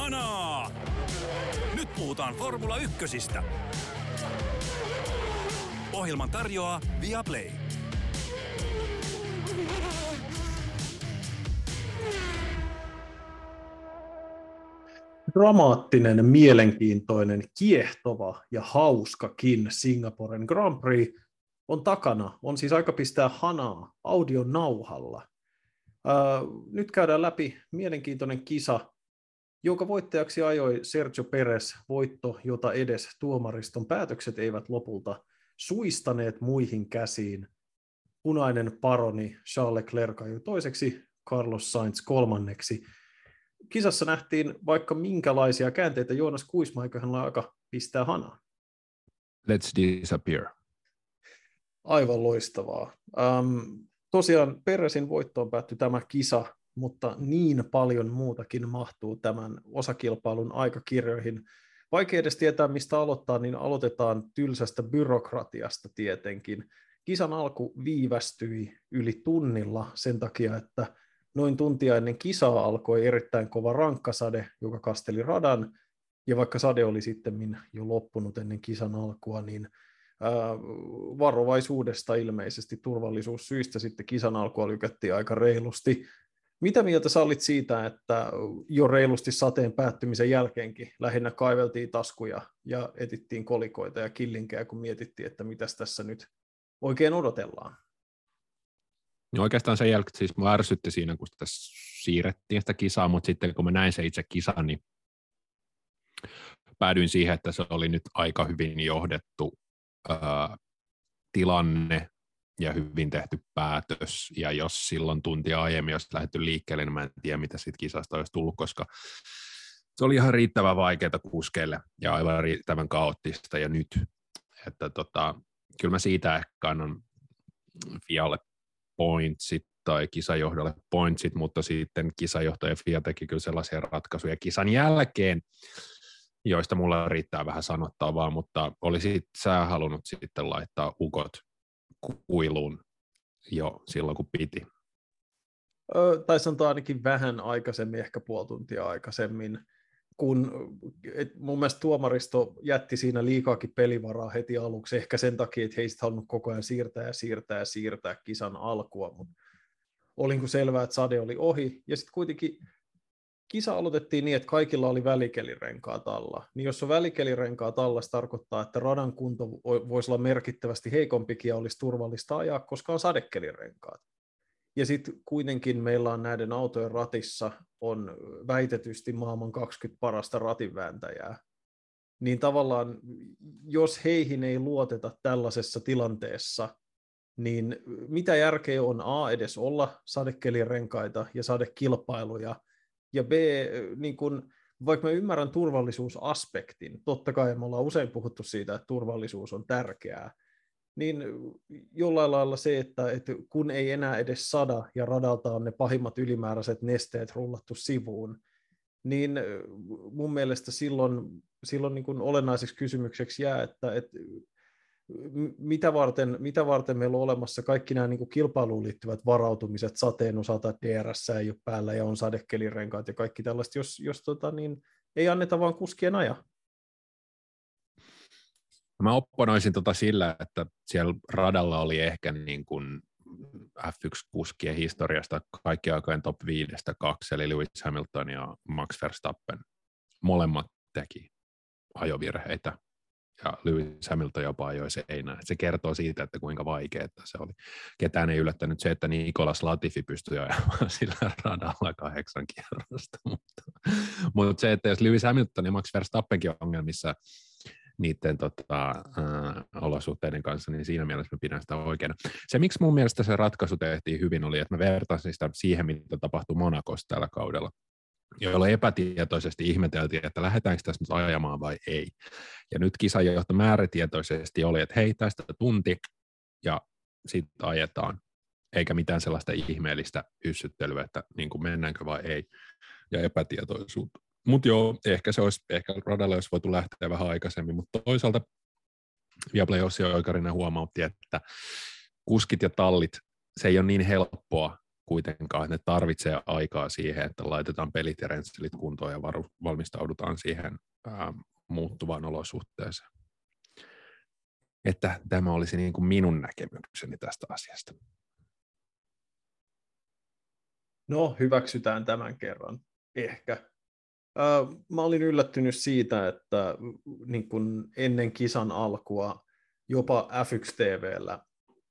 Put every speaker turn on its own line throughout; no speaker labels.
Kanaa! Nyt puhutaan Formula Ykkösistä. Ohjelman tarjoaa Viaplay.
dramaattinen, mielenkiintoinen, kiehtova ja hauskakin Singaporen Grand Prix on takana. On siis aika pistää hanaa audion nauhalla. nyt käydään läpi mielenkiintoinen kisa, jonka voittajaksi ajoi Sergio Perez, voitto, jota edes tuomariston päätökset eivät lopulta suistaneet muihin käsiin. Punainen paroni Charles Leclerc ajoi toiseksi, Carlos Sainz kolmanneksi. Kisassa nähtiin vaikka minkälaisia käänteitä Joonas Kuisma, hän aika pistää hanaa.
Let's disappear.
Aivan loistavaa. Um, tosiaan Peresin voittoon päättyi tämä kisa, mutta niin paljon muutakin mahtuu tämän osakilpailun aikakirjoihin. Vaikea edes tietää, mistä aloittaa, niin aloitetaan tylsästä byrokratiasta tietenkin. Kisan alku viivästyi yli tunnilla sen takia, että noin tuntia ennen kisaa alkoi erittäin kova rankkasade, joka kasteli radan, ja vaikka sade oli sitten jo loppunut ennen kisan alkua, niin varovaisuudesta ilmeisesti turvallisuussyistä sitten kisan alkua lykättiin aika reilusti. Mitä mieltä sä olit siitä, että jo reilusti sateen päättymisen jälkeenkin lähinnä kaiveltiin taskuja ja etittiin kolikoita ja killinkejä, kun mietittiin, että mitä tässä nyt oikein odotellaan?
No oikeastaan sen jälkeen siis mua ärsytti siinä, kun sitä siirrettiin sitä kisaa, mutta sitten kun mä näin se itse kisan, niin päädyin siihen, että se oli nyt aika hyvin johdettu ää, tilanne ja hyvin tehty päätös, ja jos silloin tuntia aiemmin olisi lähdetty liikkeelle, niin mä en tiedä, mitä siitä kisasta olisi tullut, koska se oli ihan riittävän vaikeaa kuskeille ja aivan riittävän kaoottista, ja nyt, että tota, kyllä mä siitä ehkä annan Fialle pointsit tai kisajohdolle pointsit, mutta sitten kisajohto ja FIA teki kyllä sellaisia ratkaisuja kisan jälkeen, joista mulla riittää vähän sanottavaa, mutta olisit sä halunnut sitten laittaa ukot kuiluun jo silloin, kun piti?
tai sanotaan ainakin vähän aikaisemmin, ehkä puoli tuntia aikaisemmin, kun et mun mielestä tuomaristo jätti siinä liikaakin pelivaraa heti aluksi, ehkä sen takia, että heistä halunnut koko ajan siirtää ja siirtää ja siirtää kisan alkua, mutta oli selvää, että sade oli ohi, ja sitten kuitenkin kisa aloitettiin niin, että kaikilla oli välikelirenkaat alla. Niin jos on välikelirenkaat alla, se tarkoittaa, että radan kunto voisi olla merkittävästi heikompikin ja olisi turvallista ajaa, koska on sadekelirenkaat. Ja sitten kuitenkin meillä on näiden autojen ratissa on väitetysti maailman 20 parasta ratinvääntäjää. Niin tavallaan, jos heihin ei luoteta tällaisessa tilanteessa, niin mitä järkeä on A edes olla sadekelirenkaita ja sadekilpailuja, ja B, niin kun, vaikka mä ymmärrän turvallisuusaspektin, totta kai me ollaan usein puhuttu siitä, että turvallisuus on tärkeää, niin jollain lailla se, että, että kun ei enää edes sada ja radalta on ne pahimmat ylimääräiset nesteet rullattu sivuun, niin mun mielestä silloin, silloin niin kuin olennaiseksi kysymykseksi jää, että, että mitä varten, mitä varten meillä on olemassa kaikki nämä niin kilpailuun liittyvät varautumiset, sateen osalta DRS ei ole päällä ja on sadekelirenkaat ja kaikki tällaista, jos, jos tota, niin, ei anneta vaan kuskien aja.
Mä opponoisin tota sillä, että siellä radalla oli ehkä niin kuin F1-kuskien historiasta kaikki aikojen top 5 kaksi, eli Lewis Hamilton ja Max Verstappen. Molemmat teki ajovirheitä ja Lewis Hamilton jopa ajoi seinään. Se kertoo siitä, että kuinka vaikeaa se oli. Ketään ei yllättänyt se, että Nikolas Latifi pystyi ajamaan sillä radalla kahdeksan kierrosta, mutta, mutta se, että jos Lewis Hamilton ja Max Verstappenkin on ongelmissa niiden tota, äh, olosuhteiden kanssa, niin siinä mielessä mä pidän sitä oikeana. Se, miksi mun mielestä se ratkaisu tehtiin hyvin, oli, että mä vertaisin sitä siihen, mitä tapahtui Monakossa tällä kaudella jolloin epätietoisesti ihmeteltiin, että lähdetäänkö tässä nyt ajamaan vai ei. Ja nyt kisajohto määrätietoisesti oli, että hei, tästä tunti ja sitten ajetaan, eikä mitään sellaista ihmeellistä yssyttelyä, että niin kuin mennäänkö vai ei, ja epätietoisuutta. Mutta joo, ehkä se olisi, ehkä radalle olisi voitu lähteä vähän aikaisemmin, mutta toisaalta Viaplay Ossi Oikarinen huomautti, että kuskit ja tallit, se ei ole niin helppoa kuitenkaan, että ne tarvitsee aikaa siihen, että laitetaan pelit ja rensselit kuntoon ja varu, valmistaudutaan siihen ää, muuttuvaan olosuhteeseen. Että tämä olisi niin kuin minun näkemykseni tästä asiasta.
No, hyväksytään tämän kerran. Ehkä. Mä olin yllättynyt siitä, että niin kun ennen kisan alkua jopa F1 TVllä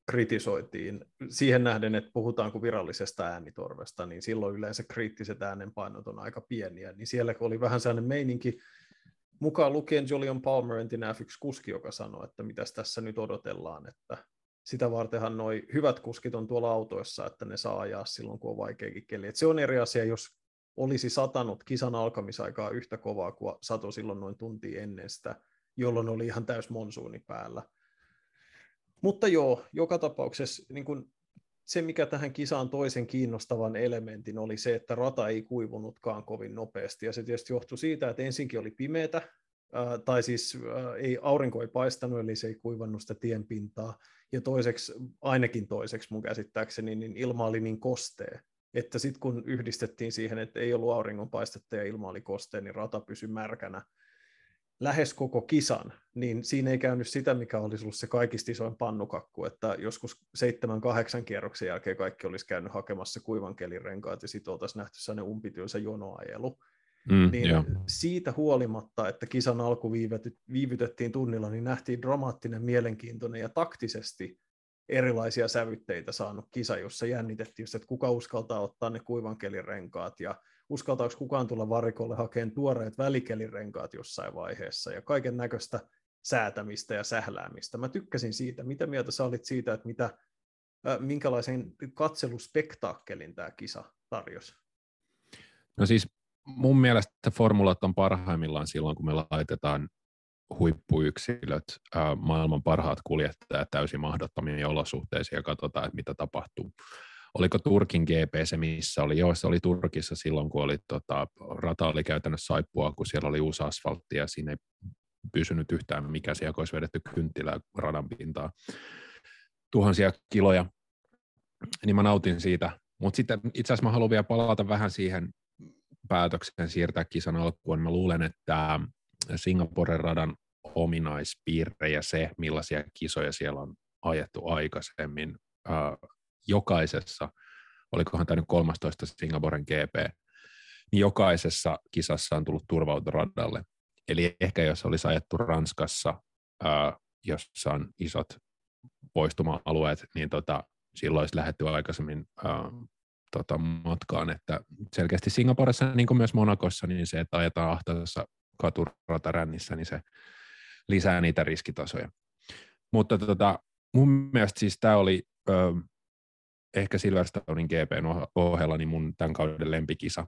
kritisoitiin. Siihen nähden, että puhutaanko virallisesta äänitorvesta, niin silloin yleensä kriittiset äänenpainot on aika pieniä. Niin siellä oli vähän sellainen meininki, mukaan lukien Julian Palmer, entinen F1-kuski, joka sanoi, että mitä tässä nyt odotellaan, että sitä vartenhan noi hyvät kuskit on tuolla autoissa, että ne saa ajaa silloin, kun on vaikeakin keli. Et se on eri asia, jos olisi satanut kisan alkamisaikaa yhtä kovaa kuin sato silloin noin tunti ennen sitä, jolloin oli ihan täys monsuuni päällä. Mutta joo, joka tapauksessa niin kun se, mikä tähän kisaan toisen kiinnostavan elementin oli se, että rata ei kuivunutkaan kovin nopeasti. Ja se tietysti johtui siitä, että ensinkin oli pimeätä, tai siis ei, aurinko ei paistanut, eli se ei kuivannut sitä tienpintaa. Ja toiseksi, ainakin toiseksi mun käsittääkseni, niin ilma oli niin kostee, että sitten kun yhdistettiin siihen, että ei ollut auringonpaistetta ja ilma oli kosteen, niin rata pysyi märkänä lähes koko kisan, niin siinä ei käynyt sitä, mikä olisi ollut se kaikista isoin pannukakku, että joskus seitsemän, kahdeksan kierroksen jälkeen kaikki olisi käynyt hakemassa kuivan kelin renkaat ja sitten oltaisiin nähty sellainen umpityönsä jonoajelu. Mm, niin jo. siitä huolimatta, että kisan alku viivytettiin tunnilla, niin nähtiin dramaattinen, mielenkiintoinen ja taktisesti erilaisia sävytteitä saanut kisa, jossa jännitettiin just, että kuka uskaltaa ottaa ne kuivan kelin renkaat ja uskaltaako kukaan tulla varikolle hakemaan tuoreet välikelirenkaat jossain vaiheessa ja kaiken näköistä säätämistä ja sähläämistä. Mä tykkäsin siitä. Mitä mieltä sä olit siitä, että mitä, äh, minkälaisen katseluspektaakkelin tämä kisa tarjosi?
No siis mun mielestä formulat on parhaimmillaan silloin, kun me laitetaan huippuyksilöt, äh, maailman parhaat kuljettajat täysin mahdottomiin olosuhteisiin ja katsotaan, että mitä tapahtuu oliko Turkin GP se, missä oli? Joo, se oli Turkissa silloin, kun oli, tota, rata oli käytännössä saippua, kun siellä oli uusi asfaltti ja siinä ei pysynyt yhtään mikä siellä olisi vedetty kynttilää radan pintaa. Tuhansia kiloja, niin mä nautin siitä. Mutta sitten itse asiassa mä haluan vielä palata vähän siihen päätökseen siirtää kisan alkuun. Mä luulen, että Singaporen radan ominaispiirre ja se, millaisia kisoja siellä on ajettu aikaisemmin, jokaisessa, olikohan tämä nyt 13 Singaporen GP, niin jokaisessa kisassa on tullut turvautoradalle. Eli ehkä jos olisi ajettu Ranskassa, ää, jossa on isot poistuma-alueet, niin tota, silloin olisi lähdetty aikaisemmin ää, tota, matkaan. Että selkeästi Singaporessa, niin kuin myös Monakossa, niin se, että ajetaan ahtaisessa katuratarännissä, niin se lisää niitä riskitasoja. Mutta tota, mun mielestä siis tämä oli ehkä Silverstonein GPn ohella niin mun tämän kauden lempikisa.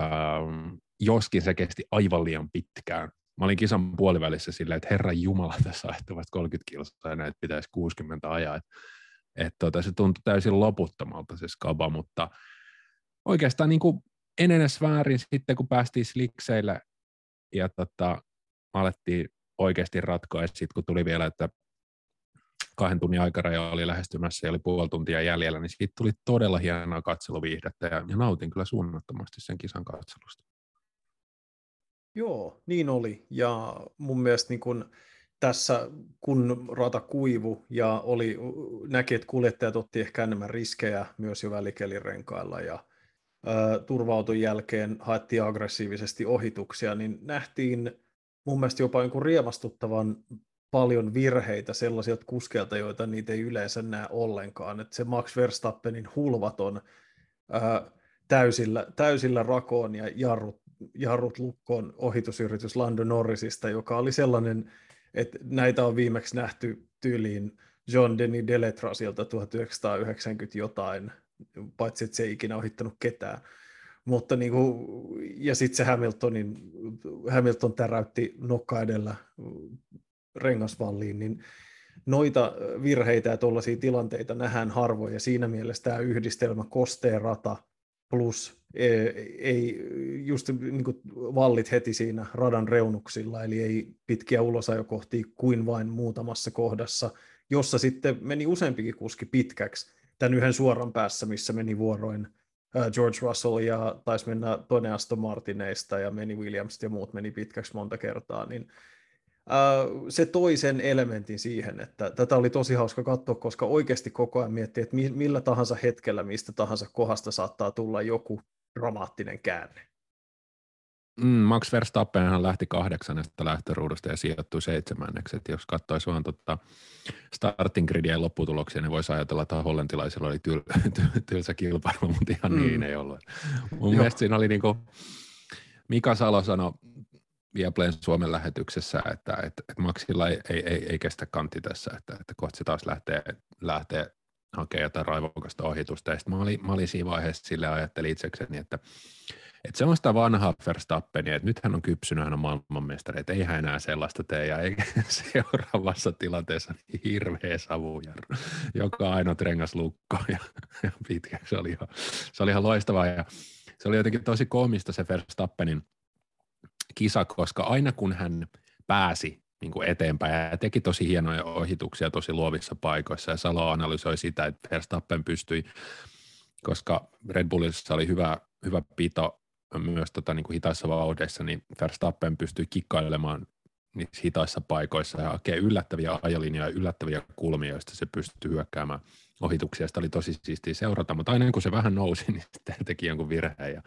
Ähm, joskin se kesti aivan liian pitkään. Mä olin kisan puolivälissä silleen, että herra Jumala, tässä ajettavat 30 kilsaa ja näitä pitäisi 60 ajaa. Et, et tota, se tuntui täysin loputtomalta se skaba, mutta oikeastaan niin kuin en edes väärin sitten, kun päästiin slikseille ja tota, alettiin oikeasti ratkoa. Ja sitten kun tuli vielä, että kahden tunnin aikaraja oli lähestymässä ja oli puoli tuntia jäljellä, niin siitä tuli todella hienoa katseluviihdettä ja, ja nautin kyllä suunnattomasti sen kisan katselusta.
Joo, niin oli. Ja mun mielestä niin kun tässä, kun rata kuivu ja oli, näki, että kuljettajat otti ehkä enemmän riskejä myös jo välikelirenkailla ja turvautun jälkeen haettiin aggressiivisesti ohituksia, niin nähtiin mun mielestä jopa jonkun riemastuttavan paljon virheitä sellaisilta kuskeilta, joita niitä ei yleensä näe ollenkaan. Että se Max Verstappenin hulvaton ää, täysillä, täysillä rakoon ja jarrut, jarrut lukkoon ohitusyritys Lando Norrisista, joka oli sellainen, että näitä on viimeksi nähty tyyliin John Denny Deletrasilta 1990 jotain, paitsi että se ei ikinä ohittanut ketään. Mutta niin kuin, ja sitten se Hamiltonin, Hamilton täräytti nokka edellä rengasvalliin, niin noita virheitä ja tuollaisia tilanteita nähdään harvoin, ja siinä mielessä tämä yhdistelmä kosteen rata plus e, ei just niin kuin vallit heti siinä radan reunuksilla, eli ei pitkiä ulosajokohtia kuin vain muutamassa kohdassa, jossa sitten meni useampikin kuski pitkäksi, tämän yhden suoran päässä, missä meni vuoroin George Russell ja taisi mennä toinen Aston Martineista ja meni Williams ja muut meni pitkäksi monta kertaa, niin se toi sen elementin siihen, että tätä oli tosi hauska katsoa, koska oikeasti koko ajan miettii, että millä tahansa hetkellä, mistä tahansa kohdasta saattaa tulla joku dramaattinen käänne.
Mm, Max Verstappenhan lähti kahdeksannesta lähtöruudusta ja sijoittui seitsemänneksi. Et jos katsoisi vaan tota starting gridien lopputuloksia, niin voisi ajatella, että hollantilaisilla oli tyl, tyl, tylsä kilpailu, mutta ihan mm. niin ei ollut. Mun Joo. mielestä siinä oli niin kuin Mika Salo sanoi Viaplayn Suomen lähetyksessä, että, että, että Maxilla ei, ei, ei, ei kestä kantti tässä, että, että kohta se taas lähtee, lähtee hakemaan jotain raivokasta ohitusta. Ja mä olin, mä olin siinä vaiheessa sille ajattelin itsekseni, että että se on sitä vanhaa Verstappenia, että nyt hän on kypsynyt, hän on maailmanmestari, että ei hän enää sellaista tee, ja eikä seuraavassa tilanteessa niin hirveä savujarru, joka ainoa rengas lukko ja, ja pitkä. Se oli, ihan, se oli ihan loistavaa, ja se oli jotenkin tosi koomista se Verstappenin kisa, koska aina kun hän pääsi niin kuin eteenpäin ja teki tosi hienoja ohituksia tosi luovissa paikoissa, ja Salo analysoi sitä, että Verstappen pystyi koska Red Bullissa oli hyvä, hyvä pito myös tota, niin kuin hitaissa vauhdeissa, niin Verstappen pystyy kikkailemaan niissä hitaissa paikoissa ja hakee yllättäviä ajolinjoja, yllättäviä kulmia, joista se pystyy hyökkäämään ohituksia. Sitä oli tosi siistiä seurata, mutta aina kun se vähän nousi, niin sitten teki jonkun virheen ja,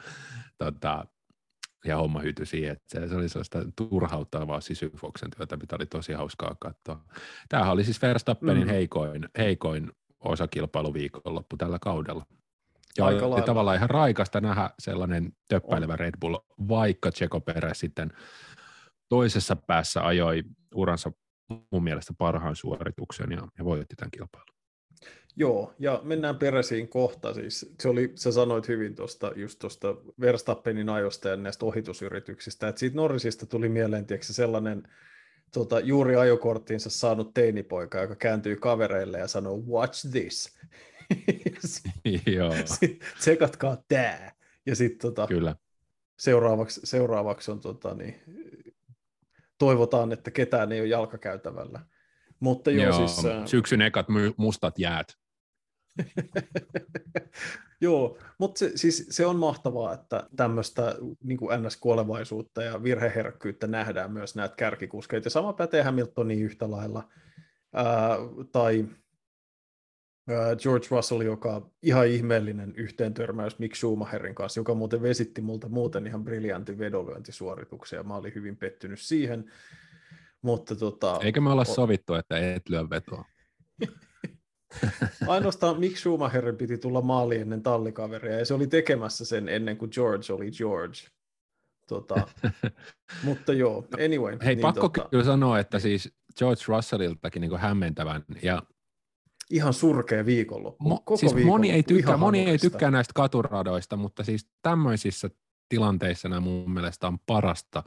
tota, ja homma hyytyi siihen. Että se, se oli sellaista turhauttavaa sisyfoksen työtä, mitä oli tosi hauskaa katsoa. Tämähän oli siis Verstappenin mm. heikoin, heikoin osakilpailu viikonloppu tällä kaudella. Ja, Aika ja tavallaan ihan raikasta nähdä sellainen töppäilevä Red Bull, vaikka Checo Perez sitten toisessa päässä ajoi uransa mun mielestä parhaan suorituksen ja, ja voitti tämän kilpailun.
Joo, ja mennään Peresiin kohta. Siis, se oli, sä sanoit hyvin tuosta just tuosta Verstappenin ajosta ja näistä ohitusyrityksistä, että siitä Norrisista tuli mieleen tiedätkö, sellainen tota, juuri ajokorttiinsa saanut teinipoika, joka kääntyy kavereille ja sanoo, watch this.
Joo.
Tsekatkaa tää. Ja sitten tota,
Kyllä.
Seuraavaksi, seuraavaksi on tota, niin, toivotaan, että ketään ei ole jalkakäytävällä. Mutta joo, joo siis,
syksyn ekat mustat jäät.
Joo, mutta se, siis se on mahtavaa, että tämmöistä niin NS-kuolevaisuutta ja virheherkkyyttä nähdään myös näitä kärkikuskeita. Ja sama pätee Hamiltoniin yhtä lailla. Ää, tai George Russell, joka ihan ihmeellinen yhteen törmäys Mick Schumacherin kanssa, joka muuten vesitti multa muuten ihan briljantin vedonlyöntisuorituksia. Mä olin hyvin pettynyt siihen. Mutta tota,
Eikö me olla sovittu, että et lyö vetoa?
Ainoastaan Mick Schumacherin piti tulla maali ennen tallikaveria, ja se oli tekemässä sen ennen kuin George oli George. Tota, mutta joo, anyway.
Hei, niin pakko tota... kyllä sanoa, että siis George Russelliltakin niin hämmentävän ja
ihan surkea viikonloppu. Mo,
Koko siis viikonloppu, moni ei tykkää, moni ei tykkää näistä katuradoista, mutta siis tämmöisissä tilanteissa nämä mun mielestä on parasta,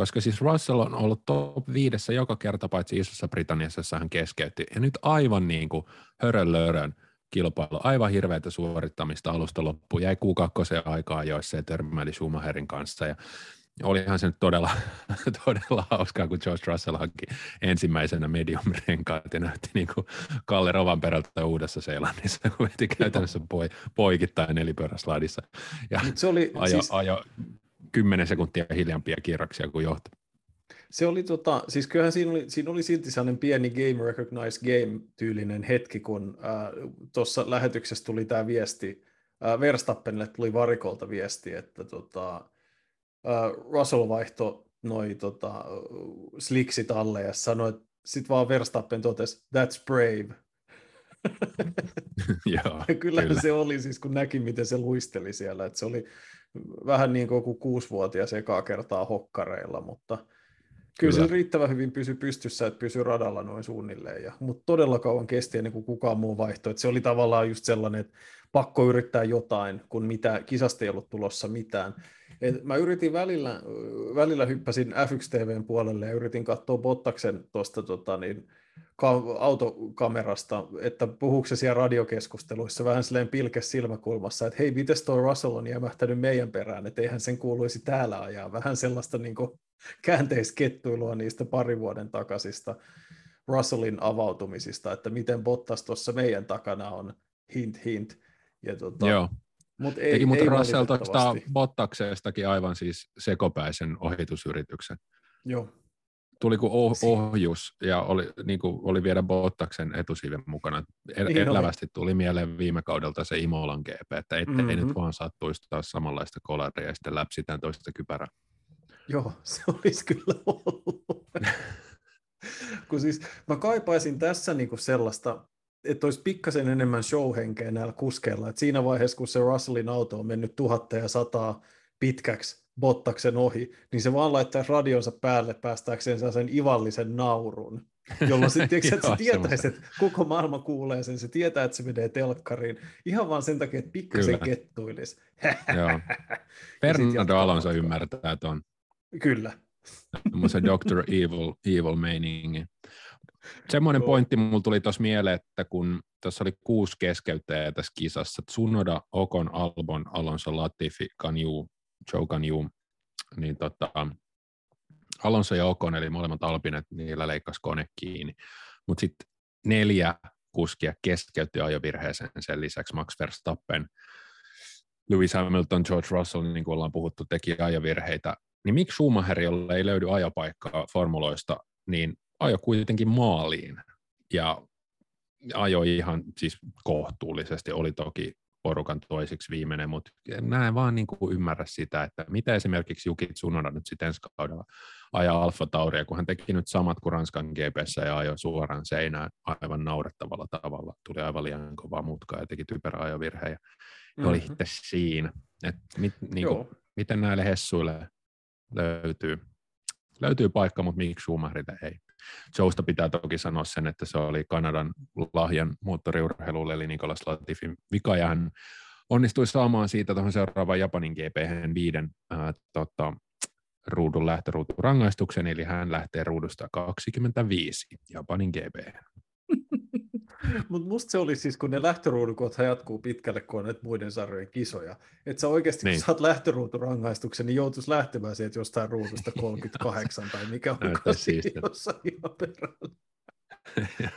koska siis Russell on ollut top viidessä joka kerta, paitsi Isossa Britanniassa, hän keskeytti, ja nyt aivan niin kuin hörönlörön kilpailu, aivan hirveätä suorittamista alusta loppuun, jäi kuukakkoseen aikaa, joissa se törmäili Schumacherin kanssa, ja olihan se nyt todella, todella hauskaa, kun George Russell hankki ensimmäisenä medium renkaat ja näytti niin kuin Kalle Rovan perältä uudessa Seelannissa, kun veti käytännössä poi, poikittain nelipyöräslaidissa. Ja se oli, ajo, siis... ajo kymmenen sekuntia hiljampia kierroksia kuin johto.
Se oli tota, siis kyllähän siinä oli, siinä oli silti sellainen pieni game recognize game tyylinen hetki, kun äh, tuossa lähetyksessä tuli tämä viesti, äh, Verstappenille tuli varikolta viesti, että tota, uh, Russell vaihto noi tota, sliksit alle ja sanoi, että sitten vaan Verstappen totesi, that's brave.
Joo,
ja kyllähän kyllä. se oli siis, kun näki, miten se luisteli siellä, että se oli vähän niin kuin kuusivuotias ekaa kertaa hokkareilla, mutta kyllä, kyllä. se riittävän hyvin pysy pystyssä, että pysy radalla noin suunnilleen. Ja, mutta todella kauan kesti ennen kuin kukaan muu vaihtoi. Että se oli tavallaan just sellainen, että pakko yrittää jotain, kun mitä, kisasta ei ollut tulossa mitään. Et mä yritin välillä, välillä hyppäsin F1 TVn puolelle ja yritin katsoa Bottaksen tuosta tota, niin, ka- autokamerasta, että puhuuko se siellä radiokeskusteluissa vähän silleen pilke silmäkulmassa, että hei, miten tuo Russell on jämähtänyt meidän perään, että eihän sen kuuluisi täällä ajaa. Vähän sellaista niin kuin, käänteiskettuilua niistä pari vuoden takaisista Russellin avautumisista, että miten Bottas tuossa meidän takana on hint hint. Ja tota,
Joo.
Mut ei,
Teki muuten Russell. Bottaksestakin aivan siis sekopäisen ohitusyrityksen.
Joo,
Tuli kuin oh, ohjus ja oli, niin kuin oli viedä Bottaksen etusiiven mukana. El,
Niin oli.
elävästi tuli mieleen viime kaudelta se Imolan GP, että ettei mm-hmm.
Mhm.
nyt vaan sattuisi taas samanlaista kolaria ja sitten läpsitään toista kypärää.
Joo, se olisi kyllä ollut. Kun siis mä kaipaisin tässä niinku sellaista, että olisi pikkasen enemmän showhenkeä näillä kuskeilla. Et siinä vaiheessa, kun se Russellin auto on mennyt tuhatta ja sataa pitkäksi Bottaksen ohi, niin se vaan laittaisi radionsa päälle päästääkseen sen ivallisen naurun, jolloin sitten että se tietäisi, että koko maailma kuulee sen, se tietää, että se menee telkkariin, ihan vaan sen takia, että pikkasen
Kyllä.
kettuilisi.
Fernando Alonso ymmärtää tuon
Kyllä.
se Dr. Evil, Evil meiningin. Semmoinen pointti mulla tuli tuossa mieleen, että kun tässä oli kuusi keskeyttäjää tässä kisassa, Tsunoda, Okon, Albon, Alonso, Latifi, Kanju, Joe Kanju, niin tota, Alonso ja Okon, eli molemmat Alpinet, niillä leikkasi kone kiinni. Mutta sitten neljä kuskia keskeytti ajovirheeseen sen lisäksi Max Verstappen, Lewis Hamilton, George Russell, niin kuin ollaan puhuttu, teki ajovirheitä. Niin miksi Schumacher, jolle ei löydy ajopaikkaa formuloista, niin ajo kuitenkin maaliin ja ajoi ihan siis kohtuullisesti, oli toki porukan toiseksi viimeinen, mutta mä en vaan niin kuin ymmärrä sitä, että mitä esimerkiksi Juki Tsunoda nyt sitten ensi kaudella ajaa Alfa Tauria, kun hän teki nyt samat kuin Ranskan GPssä ja ajoi suoraan seinään aivan naurettavalla tavalla. Tuli aivan liian kovaa mutkaa ja teki typerä ajovirhe ja mm-hmm. oli sitten siinä. Et mit, niin kuin, miten näille hessuille löytyy, löytyy paikka, mutta miksi Schumacherille ei. Joesta pitää toki sanoa sen, että se oli Kanadan lahjan moottoriurheilulle, eli Nikolas Latifin vika, ja hän onnistui saamaan siitä tuohon seuraavaan Japanin gp viiden ää, tota, ruudun lähtöruudun rangaistuksen, eli hän lähtee ruudusta 25 Japanin GP.
Mutta musta se oli siis, kun ne lähtöruudukothan jatkuu pitkälle, kun on näitä muiden sarjojen kisoja. Että sä oikeasti,
Niin.
kun saat lähtöruuturangaistuksen, niin joutuisi lähtemään sieltä jostain ruudusta 38 tai mikä on jossain ihan perällä.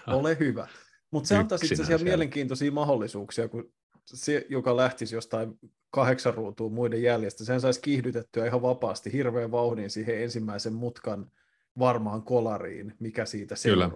Ole hyvä. Mutta se antaa sitten
siellä.
mielenkiintoisia mahdollisuuksia, kun se, joka lähtisi jostain kahdeksan ruutuun muiden jäljestä, sen saisi kiihdytettyä ihan vapaasti hirveän vauhdin siihen ensimmäisen mutkan varmaan kolariin, mikä siitä
Kyllä.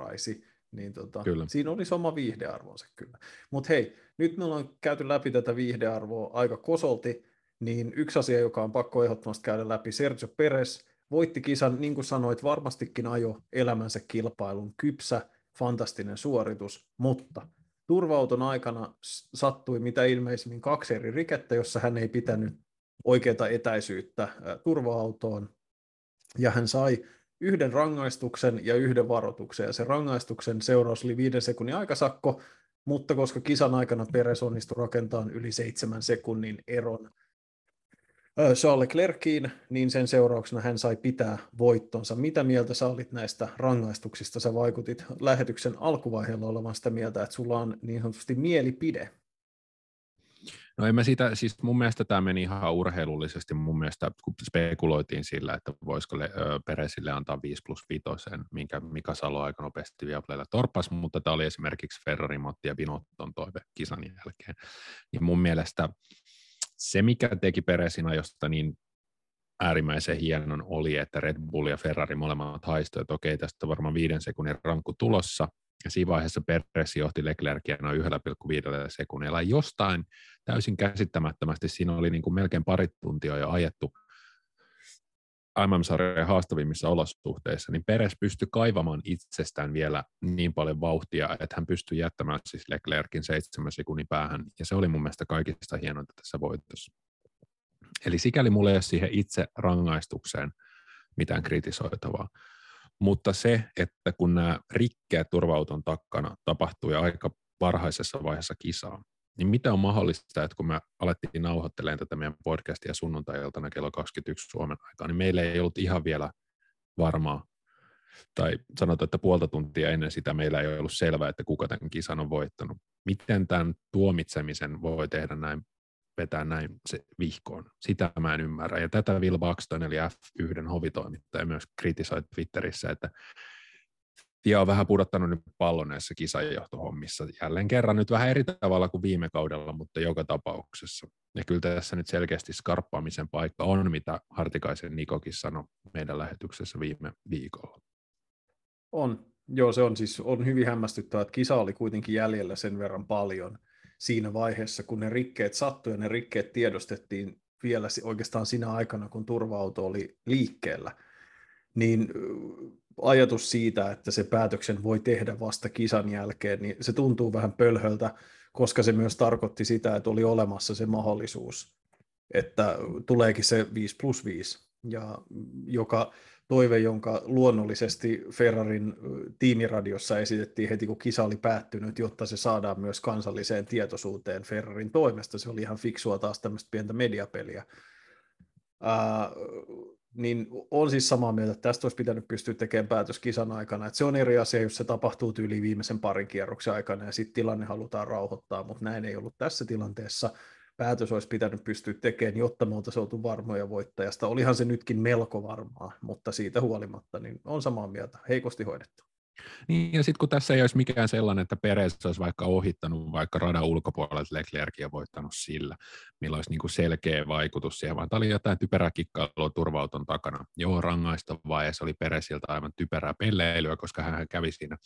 Niin tota,
Kyllä.
siinä olisi oma viihdearvonsa kyllä. Mutta hei, nyt me ollaan käyty läpi tätä viihdearvoa aika kosolti, niin yksi asia, joka on pakko ehdottomasti käydä läpi, Sergio Perez voitti kisan, niin kuin sanoit, varmastikin ajo elämänsä kilpailun, kypsä, fantastinen suoritus, mutta turvauton aikana sattui mitä ilmeisimmin kaksi eri rikettä, jossa hän ei pitänyt oikeaa etäisyyttä turva-autoon, ja hän sai yhden rangaistuksen ja yhden varoituksen, ja se rangaistuksen seuraus oli viiden sekunnin aikasakko, mutta koska kisan aikana Peres onnistui rakentamaan yli seitsemän sekunnin eron Charles Leclerciin, niin sen seurauksena hän sai pitää voittonsa. Mitä mieltä sä olit näistä rangaistuksista? Sä vaikutit lähetyksen alkuvaiheella olevan sitä mieltä, että sulla on niin sanotusti mielipide.
No en mä sitä, siis mun mielestä tämä meni ihan urheilullisesti, mun mielestä kun spekuloitiin sillä, että voisiko le, ö, Peresille antaa 5 plus 5, minkä Mika Salo aika nopeasti Viaplaylla torpas, mutta tämä oli esimerkiksi Ferrari, Motti ja Binotton toive kisan jälkeen. Niin mun mielestä se, mikä teki Peresin ajosta niin äärimmäisen hienon oli, että Red Bull ja Ferrari molemmat haistoivat, että okei, tästä on varmaan viiden sekunnin rankku tulossa, ja siinä vaiheessa Peres johti Leclercia noin 1,5 sekunnilla. Jostain täysin käsittämättömästi siinä oli niin kuin melkein pari tuntia jo ajettu MM-sarjojen haastavimmissa olosuhteissa, niin Peres pystyi kaivamaan itsestään vielä niin paljon vauhtia, että hän pystyi jättämään siis Leclerkin seitsemän sekunnin päähän, ja se oli mun mielestä kaikista hienointa tässä voitossa. Eli sikäli mulla ei ole siihen itse rangaistukseen mitään kritisoitavaa. Mutta se, että kun nämä rikkeet turvauton takana tapahtui aika varhaisessa vaiheessa kisaa, niin mitä on mahdollista, että kun me alettiin nauhoittelemaan tätä meidän podcastia sunnuntai-iltana kello 21 Suomen aikaa, niin meillä ei ollut ihan vielä varmaa, tai sanotaan, että puolta tuntia ennen sitä meillä ei ollut selvää, että kuka tämän kisan on voittanut. Miten tämän tuomitsemisen voi tehdä näin, vetää näin se vihkoon? Sitä mä en ymmärrä. Ja tätä Will Buxton, eli F1 hovitoimittaja, myös kritisoi Twitterissä, että ja on vähän pudottanut nyt pallon näissä kisanjohtohommissa. Jälleen kerran nyt vähän eri tavalla kuin viime kaudella, mutta joka tapauksessa. Ja kyllä tässä nyt selkeästi skarppaamisen paikka on, mitä Hartikaisen Nikokin sanoi meidän lähetyksessä viime viikolla.
On. Joo, se on siis on hyvin hämmästyttävää, että kisa oli kuitenkin jäljellä sen verran paljon siinä vaiheessa, kun ne rikkeet sattui ja ne rikkeet tiedostettiin vielä oikeastaan siinä aikana, kun turva-auto oli liikkeellä, niin ajatus siitä, että se päätöksen voi tehdä vasta kisan jälkeen, niin se tuntuu vähän pölhöltä, koska se myös tarkoitti sitä, että oli olemassa se mahdollisuus, että tuleekin se 5 plus 5, ja joka toive, jonka luonnollisesti Ferrarin tiimiradiossa esitettiin heti, kun kisa oli päättynyt, jotta se saadaan myös kansalliseen tietoisuuteen Ferrarin toimesta. Se oli ihan fiksua taas tämmöistä pientä mediapeliä. Ää, niin on siis samaa mieltä, että tästä olisi pitänyt pystyä tekemään päätös kisan aikana. Että se on eri asia, jos se tapahtuu tyyliin viimeisen parin kierroksen aikana ja sitten tilanne halutaan rauhoittaa, mutta näin ei ollut tässä tilanteessa päätös olisi pitänyt pystyä tekemään, jotta me oltaisiin oltu varmoja voittajasta. Olihan se nytkin melko varmaa, mutta siitä huolimatta niin on samaa mieltä, heikosti hoidettu.
Niin, ja sitten kun tässä ei olisi mikään sellainen, että Perez olisi vaikka ohittanut vaikka radan ulkopuolella Leclerc ja voittanut sillä, millä olisi niin kuin selkeä vaikutus siihen, vaan tämä oli jotain typerää kikkailua turvauton takana. Joo, rangaistavaa, ja se oli Pereziltä aivan typerää pelleilyä, koska hän kävi siinä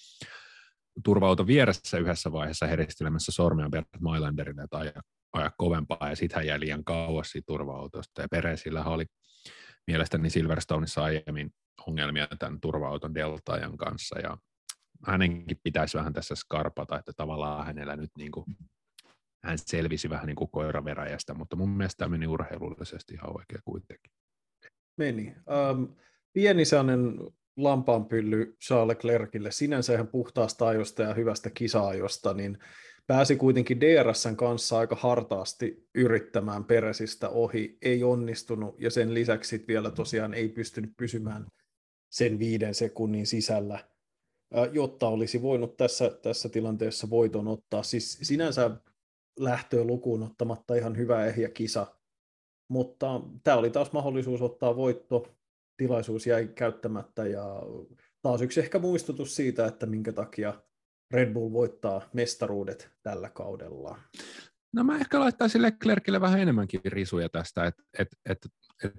turvauton vieressä yhdessä vaiheessa heristelemässä sormia Bert Mailanderille, että aja kovempaa, ja sitten hän jäi liian kauas siitä turva-autosta, ja Perezillä oli mielestäni Silverstoneissa aiemmin ongelmia tämän turva-auton deltaajan kanssa, ja hänenkin pitäisi vähän tässä skarpata, että tavallaan hänellä nyt niin kuin, hän selvisi vähän niin kuin mutta mun mielestä tämä meni urheilullisesti ihan oikein kuitenkin.
Meni. Um, pieni sellainen lampaanpylly Charles Leclercille, sinänsä ihan puhtaasta ajosta ja hyvästä kisaajosta, niin pääsi kuitenkin DRSn kanssa aika hartaasti yrittämään Peresistä ohi, ei onnistunut, ja sen lisäksi vielä tosiaan ei pystynyt pysymään sen viiden sekunnin sisällä, jotta olisi voinut tässä, tässä tilanteessa voiton ottaa. Siis sinänsä lähtöä lukuun ottamatta ihan hyvä ehjä kisa, mutta tämä oli taas mahdollisuus ottaa voitto, tilaisuus jäi käyttämättä ja taas yksi ehkä muistutus siitä, että minkä takia Red Bull voittaa mestaruudet tällä kaudella.
No mä ehkä laittaisin Leclercille vähän enemmänkin risuja tästä, että et, et, et,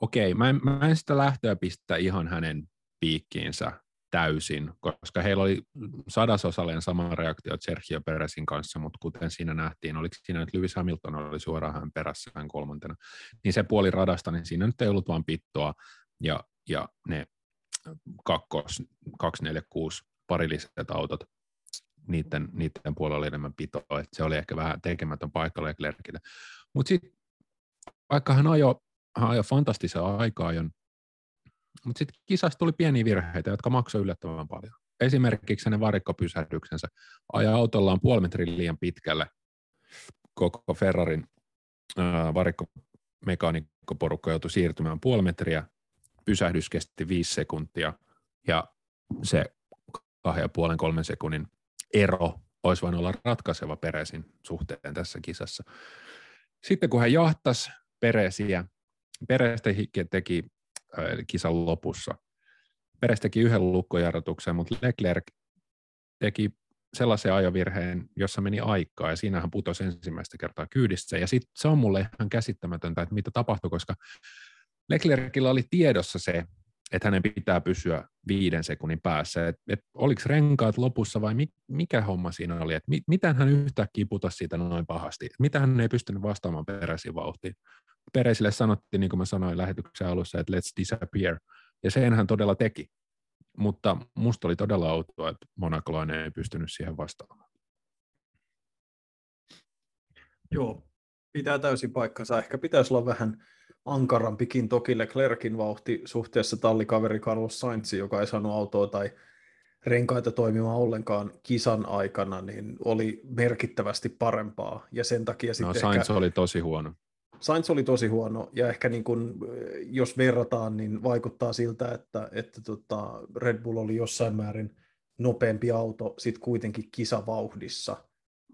okei, mä mä en sitä lähtöä pistä ihan hänen piikkiinsä täysin, koska heillä oli sadasosalleen sama reaktio Sergio Perezin kanssa, mutta kuten siinä nähtiin, oliko siinä nyt Lewis Hamilton oli suoraan hän perässään kolmantena, niin se puoli radasta, niin siinä nyt ei ollut vain pittoa, ja, ja ne kakkos, 246 parilliset autot, niiden, niiden puolella oli enemmän pitoa, että se oli ehkä vähän tekemätön paikka Leclercille. Mutta sitten vaikka hän ajoi, hän ajoi fantastisen aikaa, mutta sitten kisasta tuli pieniä virheitä, jotka maksoivat yllättävän paljon. Esimerkiksi hänen varikkopysähdyksensä ajaa autollaan puoli metrin liian pitkälle koko Ferrarin varikkomekaanikkoporukka joutui siirtymään puoli metriä, pysähdys kesti viisi sekuntia ja se kahden ja puolen kolmen sekunnin ero olisi voinut olla ratkaiseva Peresin suhteen tässä kisassa. Sitten kun hän jahtasi Peresiä, Peres teki kisan lopussa. Peres teki yhden lukkojarrutuksen, mutta Leclerc teki sellaisen ajovirheen, jossa meni aikaa, ja siinä hän putosi ensimmäistä kertaa kyydissä. Ja sitten se on mulle ihan käsittämätöntä, että mitä tapahtui, koska Leclercillä oli tiedossa se, että hänen pitää pysyä viiden sekunnin päässä. Et, et oliko renkaat lopussa vai mi, mikä homma siinä oli? Et mi, miten hän yhtäkkiä putosi siitä noin pahasti? Mitä hän ei pystynyt vastaamaan peräisin vauhtiin? Peresille sanottiin, niin kuin mä sanoin lähetyksen alussa, että let's disappear. Ja sen hän todella teki. Mutta musta oli todella outoa, että monakolainen ei pystynyt siihen vastaamaan.
Joo, pitää täysin paikkansa. Ehkä pitäisi olla vähän ankarampikin toki Leclerkin vauhti suhteessa tallikaveri Carlos Sainz, joka ei saanut autoa tai renkaita toimimaan ollenkaan kisan aikana, niin oli merkittävästi parempaa. Ja sen takia
sitten no, Sainz ehkä... oli tosi huono.
Sainz oli tosi huono, ja ehkä niin kun, jos verrataan, niin vaikuttaa siltä, että, että tota Red Bull oli jossain määrin nopeampi auto sitten kuitenkin kisavauhdissa.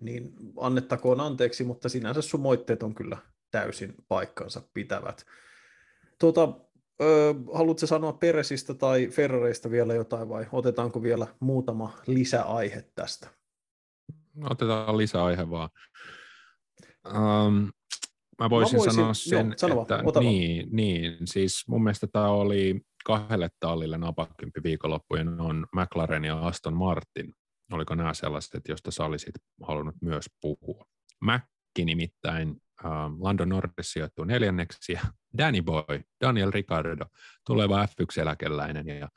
Niin annettakoon anteeksi, mutta sinänsä sun moitteet on kyllä täysin paikkansa pitävät. Tota, Öö, haluatko sanoa Peresistä tai Ferrareista vielä jotain vai otetaanko vielä muutama lisäaihe tästä?
Otetaan lisäaihe vaan. Um, mä, voisin mä voisin sanoa sen, joo, sano että vaan, niin, niin, siis mun mielestä tämä oli kahdelle tallille napakympi viikonloppujen on McLaren ja Aston Martin. Oliko nämä sellaiset, joista sä olisit halunnut myös puhua? Mäkki nimittäin uh, Lando Norris sijoittuu neljänneksi ja Danny Boy, Daniel Ricardo, tuleva F1-eläkeläinen ja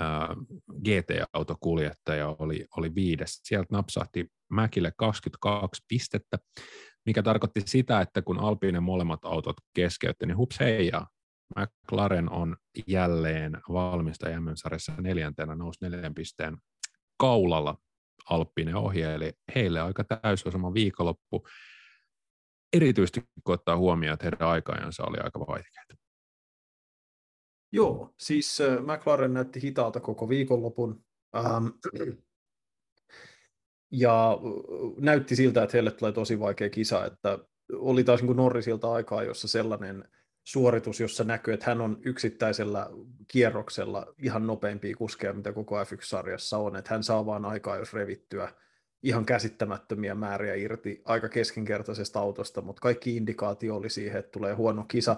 uh, GT-autokuljettaja oli, oli viides. Sieltä napsahti Mäkille 22 pistettä, mikä tarkoitti sitä, että kun Alpinen molemmat autot keskeytti, niin hups heijaa. McLaren on jälleen valmistaja MM-sarjassa neljäntenä, nousi neljän pisteen kaulalla Alppinen ohi, eli heille aika täysosama viikonloppu. Erityisesti kun ottaa huomioon, että heidän aikajansa oli aika vaikeita.
Joo, siis McLaren näytti hitaalta koko viikonlopun. Ähm, ja näytti siltä, että heille tulee tosi vaikea kisa, että oli taas niin Norrisilta aikaa, jossa sellainen suoritus, jossa näkyy, että hän on yksittäisellä kierroksella ihan nopeampia kuskeja, mitä koko F1-sarjassa on, että hän saa vaan aikaa, jos revittyä ihan käsittämättömiä määriä irti aika keskinkertaisesta autosta, mutta kaikki indikaatio oli siihen, että tulee huono kisa.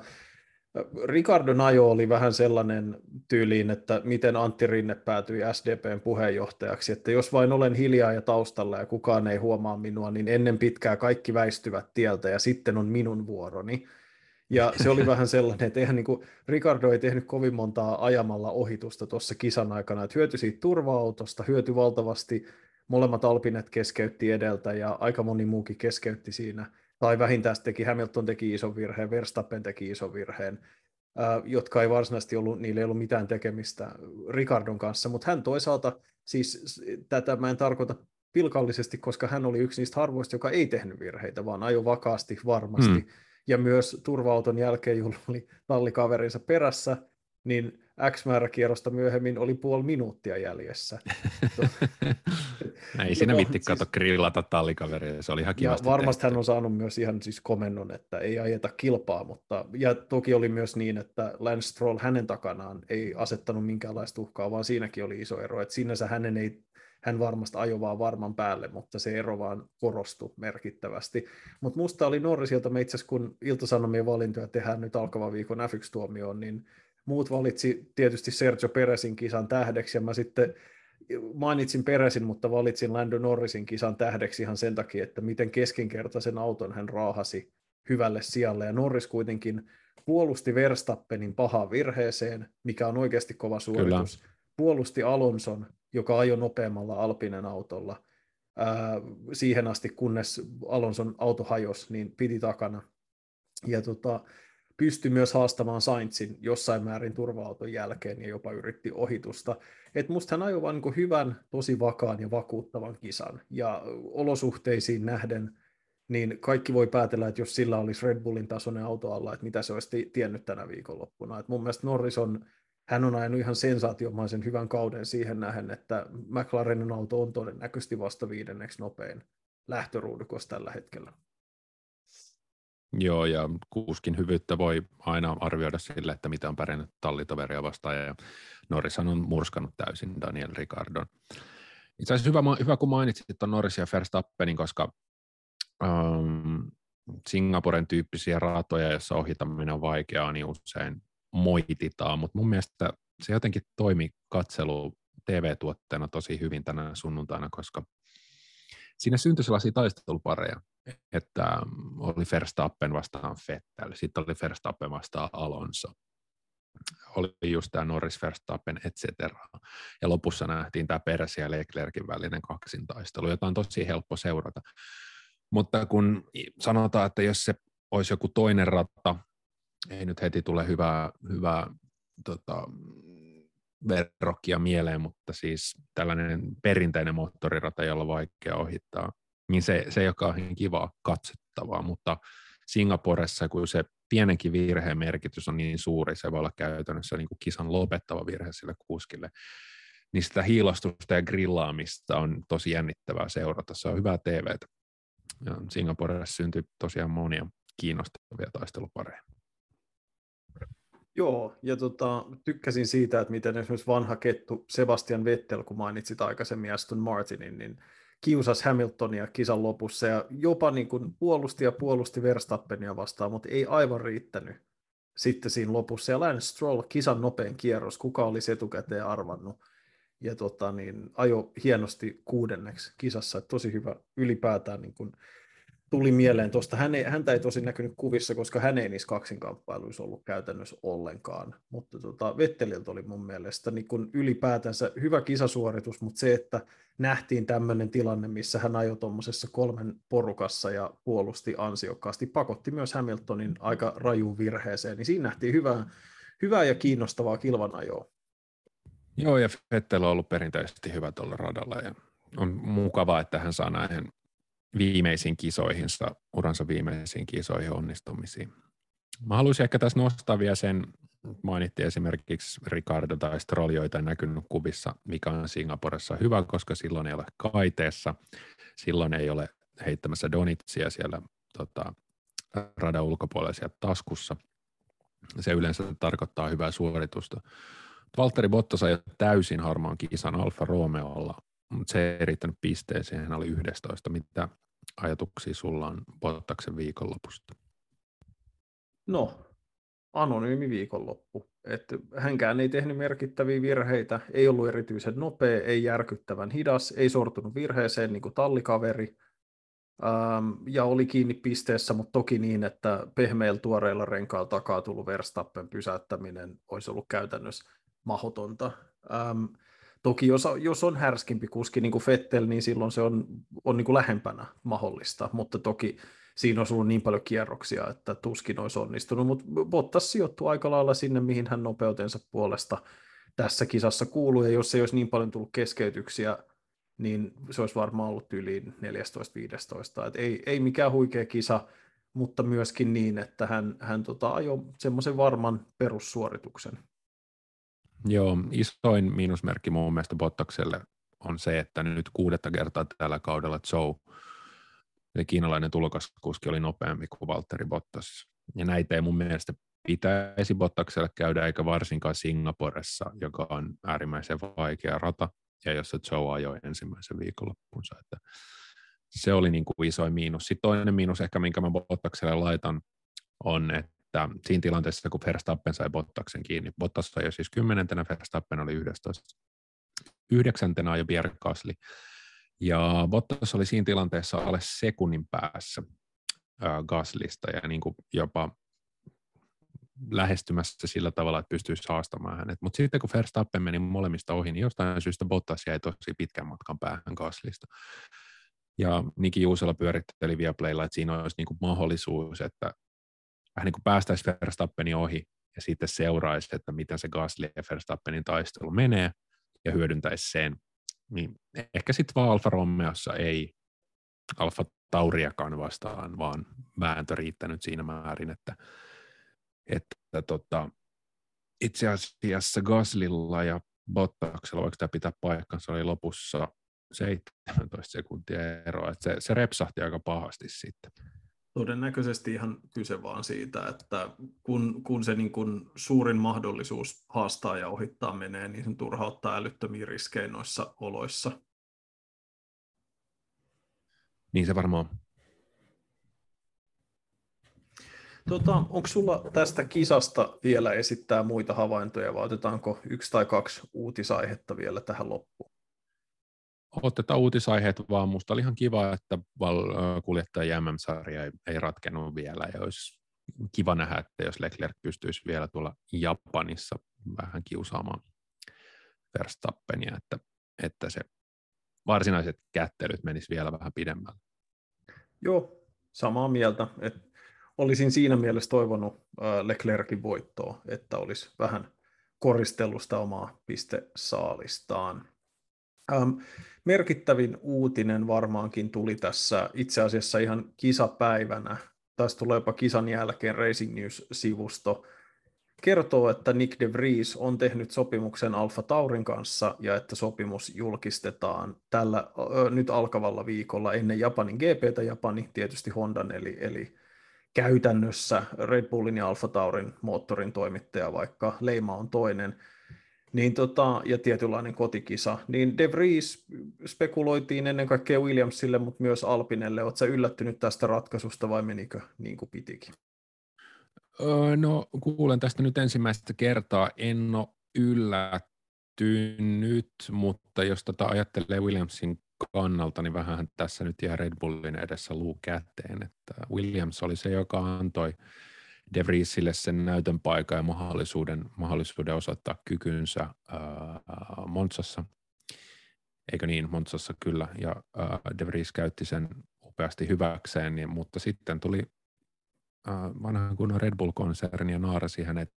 Ricardon ajo oli vähän sellainen tyyliin, että miten Antti Rinne päätyi SDPn puheenjohtajaksi, että jos vain olen hiljaa ja taustalla ja kukaan ei huomaa minua, niin ennen pitkää kaikki väistyvät tieltä ja sitten on minun vuoroni. Ja se oli vähän sellainen, että eihän niin kuin, Ricardo ei tehnyt kovin montaa ajamalla ohitusta tuossa kisan aikana, että hyötyi siitä turva-autosta, hyötyi valtavasti, molemmat Alpinet keskeytti edeltä ja aika moni muukin keskeytti siinä – tai vähintään teki, Hamilton teki ison virheen, Verstappen teki ison virheen, jotka ei varsinaisesti ollut, niillä ei ollut mitään tekemistä Ricardon kanssa, mutta hän toisaalta, siis tätä mä en tarkoita pilkallisesti, koska hän oli yksi niistä harvoista, joka ei tehnyt virheitä, vaan ajoi vakaasti, varmasti, hmm. ja myös turva-auton jälkeen, jolla oli tallikaverinsa perässä, niin X määrä kierrosta myöhemmin oli puoli minuuttia jäljessä.
Ei siinä vitti siis, kato grillata tallikaveria, se oli ihan
Ja varmasti tehty. hän on saanut myös ihan siis komennon, että ei ajeta kilpaa, mutta ja toki oli myös niin, että Lance Stroll hänen takanaan ei asettanut minkäänlaista uhkaa, vaan siinäkin oli iso ero, että sinänsä hänen ei hän varmasti ajoi vaan varman päälle, mutta se ero vaan korostui merkittävästi. Mutta musta oli Norrisilta, me itse asiassa kun Ilta-Sanomien valintoja tehdään nyt alkava viikon F1-tuomioon, niin muut valitsi tietysti Sergio Peresin kisan tähdeksi, ja mä sitten mainitsin Peresin, mutta valitsin Lando Norrisin kisan tähdeksi ihan sen takia, että miten keskinkertaisen auton hän raahasi hyvälle sijalle, ja Norris kuitenkin puolusti Verstappenin pahaan virheeseen, mikä on oikeasti kova suoritus, Kyllä. puolusti Alonson, joka ajoi nopeammalla Alpinen autolla, ää, siihen asti, kunnes Alonson auto hajosi, niin piti takana. Ja tota, pystyi myös haastamaan Sainzin jossain määrin turva-auton jälkeen ja jopa yritti ohitusta. Et musta hän ajoi niin hyvän, tosi vakaan ja vakuuttavan kisan. Ja olosuhteisiin nähden, niin kaikki voi päätellä, että jos sillä olisi Red Bullin tasoinen auto alla, että mitä se olisi tiennyt tänä viikonloppuna. Et mun mielestä Norris on, hän on ajanut ihan sensaatiomaisen hyvän kauden siihen nähden, että McLarenin auto on todennäköisesti vasta viidenneksi nopein lähtöruudukossa tällä hetkellä.
Joo, ja kuuskin hyvyyttä voi aina arvioida sille, että mitä on pärjännyt tallitoveria vastaan, ja Norris on murskannut täysin Daniel Ricardon. Itse asiassa hyvä, hyvä kun mainitsit tuon Norris ja Verstappenin, koska um, Singaporen tyyppisiä ratoja, joissa ohitaminen on vaikeaa, niin usein moititaan, mutta mun mielestä se jotenkin toimi katselu TV-tuotteena tosi hyvin tänä sunnuntaina, koska siinä syntyi sellaisia taistelupareja, että oli Verstappen vastaan Vettel, sitten oli Verstappen vastaan Alonso, oli just tämä Norris Verstappen, et cetera. Ja lopussa nähtiin tämä Peres ja Leclerkin välinen kaksintaistelu, jota on tosi helppo seurata. Mutta kun sanotaan, että jos se olisi joku toinen ratta, ei nyt heti tule hyvää, hyvää tota, verrokkia mieleen, mutta siis tällainen perinteinen moottorirata, jolla on vaikea ohittaa, niin se, se ei ole kauhean kivaa katsottavaa, mutta Singaporessa, kun se pienenkin virheen merkitys on niin suuri, se voi olla käytännössä niin kuin kisan lopettava virhe sille kuskille, niin sitä hiilostusta ja grillaamista on tosi jännittävää seurata. Se on hyvää. Ja Singaporessa syntyi tosiaan monia kiinnostavia taistelupareja.
Joo, ja tota, tykkäsin siitä, että miten esimerkiksi vanha kettu Sebastian Vettel, kun mainitsit aikaisemmin Aston Martinin, niin kiusas Hamiltonia kisan lopussa ja jopa niin kuin puolusti ja puolusti Verstappenia vastaan, mutta ei aivan riittänyt sitten siinä lopussa. Ja Lance Stroll, kisan nopein kierros, kuka olisi etukäteen arvannut. Ja tota, niin, ajo hienosti kuudenneksi kisassa, että tosi hyvä ylipäätään niin kuin, tuli mieleen tuosta. Hän ei, häntä ei tosi näkynyt kuvissa, koska hän ei niissä kaksinkamppailuissa ollut käytännössä ollenkaan. Mutta tota, Vetteliltä oli mun mielestä niin kun ylipäätänsä hyvä kisasuoritus, mutta se, että nähtiin tämmöinen tilanne, missä hän ajoi tuommoisessa kolmen porukassa ja puolusti ansiokkaasti, pakotti myös Hamiltonin aika rajuun virheeseen, niin siinä nähtiin hyvää, hyvää ja kiinnostavaa kilvanajoa.
Joo, ja Vettel on ollut perinteisesti hyvä tuolla radalla, ja on mukavaa, että hän saa näihin viimeisiin kisoihinsa, uransa viimeisiin kisoihin onnistumisiin. Mä haluaisin ehkä tässä nostaa vielä sen, mainittiin esimerkiksi Ricardo tai Stroll, joita ei näkynyt kuvissa, mikä on Singaporessa hyvä, koska silloin ei ole kaiteessa, silloin ei ole heittämässä donitsia siellä tota, radan ulkopuolella siellä taskussa. Se yleensä tarkoittaa hyvää suoritusta. Valtteri Bottas ajoi täysin harmaan kisan Alfa Romeolla, mutta se ei riittänyt pisteeseen, hän oli 11. Mitä ajatuksia sulla on Bottaksen viikonlopusta?
No, anonyymi viikonloppu. Että hänkään ei tehnyt merkittäviä virheitä, ei ollut erityisen nopea, ei järkyttävän hidas, ei sortunut virheeseen niin kuin tallikaveri, ähm, ja oli kiinni pisteessä, mutta toki niin, että pehmeillä tuoreilla renkailla takaa tullut Verstappen pysäyttäminen olisi ollut käytännössä mahdotonta. Ähm, Toki jos, jos on härskimpi kuski niin kuin Fettel, niin silloin se on, on niin kuin lähempänä mahdollista, mutta toki siinä olisi ollut niin paljon kierroksia, että tuskin olisi onnistunut, mutta Bottas sijoittuu aika lailla sinne, mihin hän nopeutensa puolesta tässä kisassa kuuluu, ja jos ei olisi niin paljon tullut keskeytyksiä, niin se olisi varmaan ollut yli 14-15. Et ei, ei mikään huikea kisa, mutta myöskin niin, että hän, hän tota, ajoi semmoisen varman perussuorituksen.
Joo, isoin miinusmerkki mun mielestä Bottakselle on se, että nyt kuudetta kertaa tällä kaudella Joe, eli kiinalainen tulokaskuski, oli nopeampi kuin Valtteri Bottas. Ja näitä ei mun mielestä pitäisi Bottakselle käydä, eikä varsinkaan Singaporessa, joka on äärimmäisen vaikea rata, ja jossa Joe ajoi ensimmäisen viikonloppunsa. Että se oli niin kuin isoin miinus. Sitten toinen miinus ehkä, minkä mä Bottakselle laitan, on, että että siinä tilanteessa, kun Verstappen sai Bottaksen kiinni, Bottas sai jo siis kymmenentenä, Verstappen oli 11. Yhdeksäntenä jo Pierre Gasly. Ja Bottas oli siinä tilanteessa alle sekunnin päässä Gaslista ja niin kuin jopa lähestymässä sillä tavalla, että pystyisi haastamaan hänet. Mutta sitten kun Verstappen meni molemmista ohi, niin jostain syystä Bottas jäi tosi pitkän matkan päähän Gaslista. Ja Niki Juusela pyöritteli Viaplaylla, että siinä olisi niin kuin mahdollisuus, että vähän niin kuin päästäisiin Verstappenin ohi ja sitten seuraisi, että miten se Gasly ja Verstappenin taistelu menee ja hyödyntäisi sen. Niin ehkä sitten vaan Alfa Romeossa ei Alfa Tauriakaan vastaan, vaan vääntö riittänyt siinä määrin, että, että tota, itse asiassa Gaslilla ja Bottaksella, voiko tämä pitää paikkansa, oli lopussa 17 sekuntia eroa, se, se repsahti aika pahasti sitten
todennäköisesti ihan kyse vaan siitä, että kun, kun se niin kuin suurin mahdollisuus haastaa ja ohittaa menee, niin sen turha ottaa älyttömiä riskejä noissa oloissa.
Niin se varmaan
Tota, onko sulla tästä kisasta vielä esittää muita havaintoja vai otetaanko yksi tai kaksi uutisaihetta vielä tähän loppuun?
Otetaan uutisaiheet vaan. Musta oli ihan kiva, että kuljettaja MM-sarja ei, ei ratkennut vielä ja olisi kiva nähdä, että jos Leclerc pystyisi vielä tuolla Japanissa vähän kiusaamaan Verstappenia, että, että se varsinaiset kättelyt menis vielä vähän pidemmälle.
Joo, samaa mieltä. Et olisin siinä mielessä toivonut Leclercin voittoa, että olisi vähän koristellusta omaa pistesaalistaan. Ähm, merkittävin uutinen varmaankin tuli tässä itse asiassa ihan kisapäivänä. Taisi tulla jopa kisan jälkeen Racing News-sivusto. Kertoo, että Nick de Vries on tehnyt sopimuksen Alfa Taurin kanssa ja että sopimus julkistetaan tällä ö, nyt alkavalla viikolla ennen Japanin GPtä. Japani tietysti Hondan eli, eli käytännössä Red Bullin ja Alfa Taurin moottorin toimittaja, vaikka leima on toinen, niin tota, ja tietynlainen kotikisa, niin De Vries spekuloitiin ennen kaikkea Williamsille, mutta myös Alpinelle. Oletko yllättynyt tästä ratkaisusta vai menikö niin kuin pitikin?
Öö, no kuulen tästä nyt ensimmäistä kertaa. En ole yllättynyt, mutta jos tätä ajattelee Williamsin kannalta, niin vähän tässä nyt jää Red Bullin edessä luu käteen. Että Williams oli se, joka antoi De Vriesille sen näytön paikan ja mahdollisuuden, mahdollisuuden osoittaa kykynsä äh, Monsassa. Eikö niin, Monsassa kyllä, ja äh, De Vries käytti sen upeasti hyväkseen, niin, mutta sitten tuli äh, vanhan kunnon Red Bull-konserni ja naarasi hänet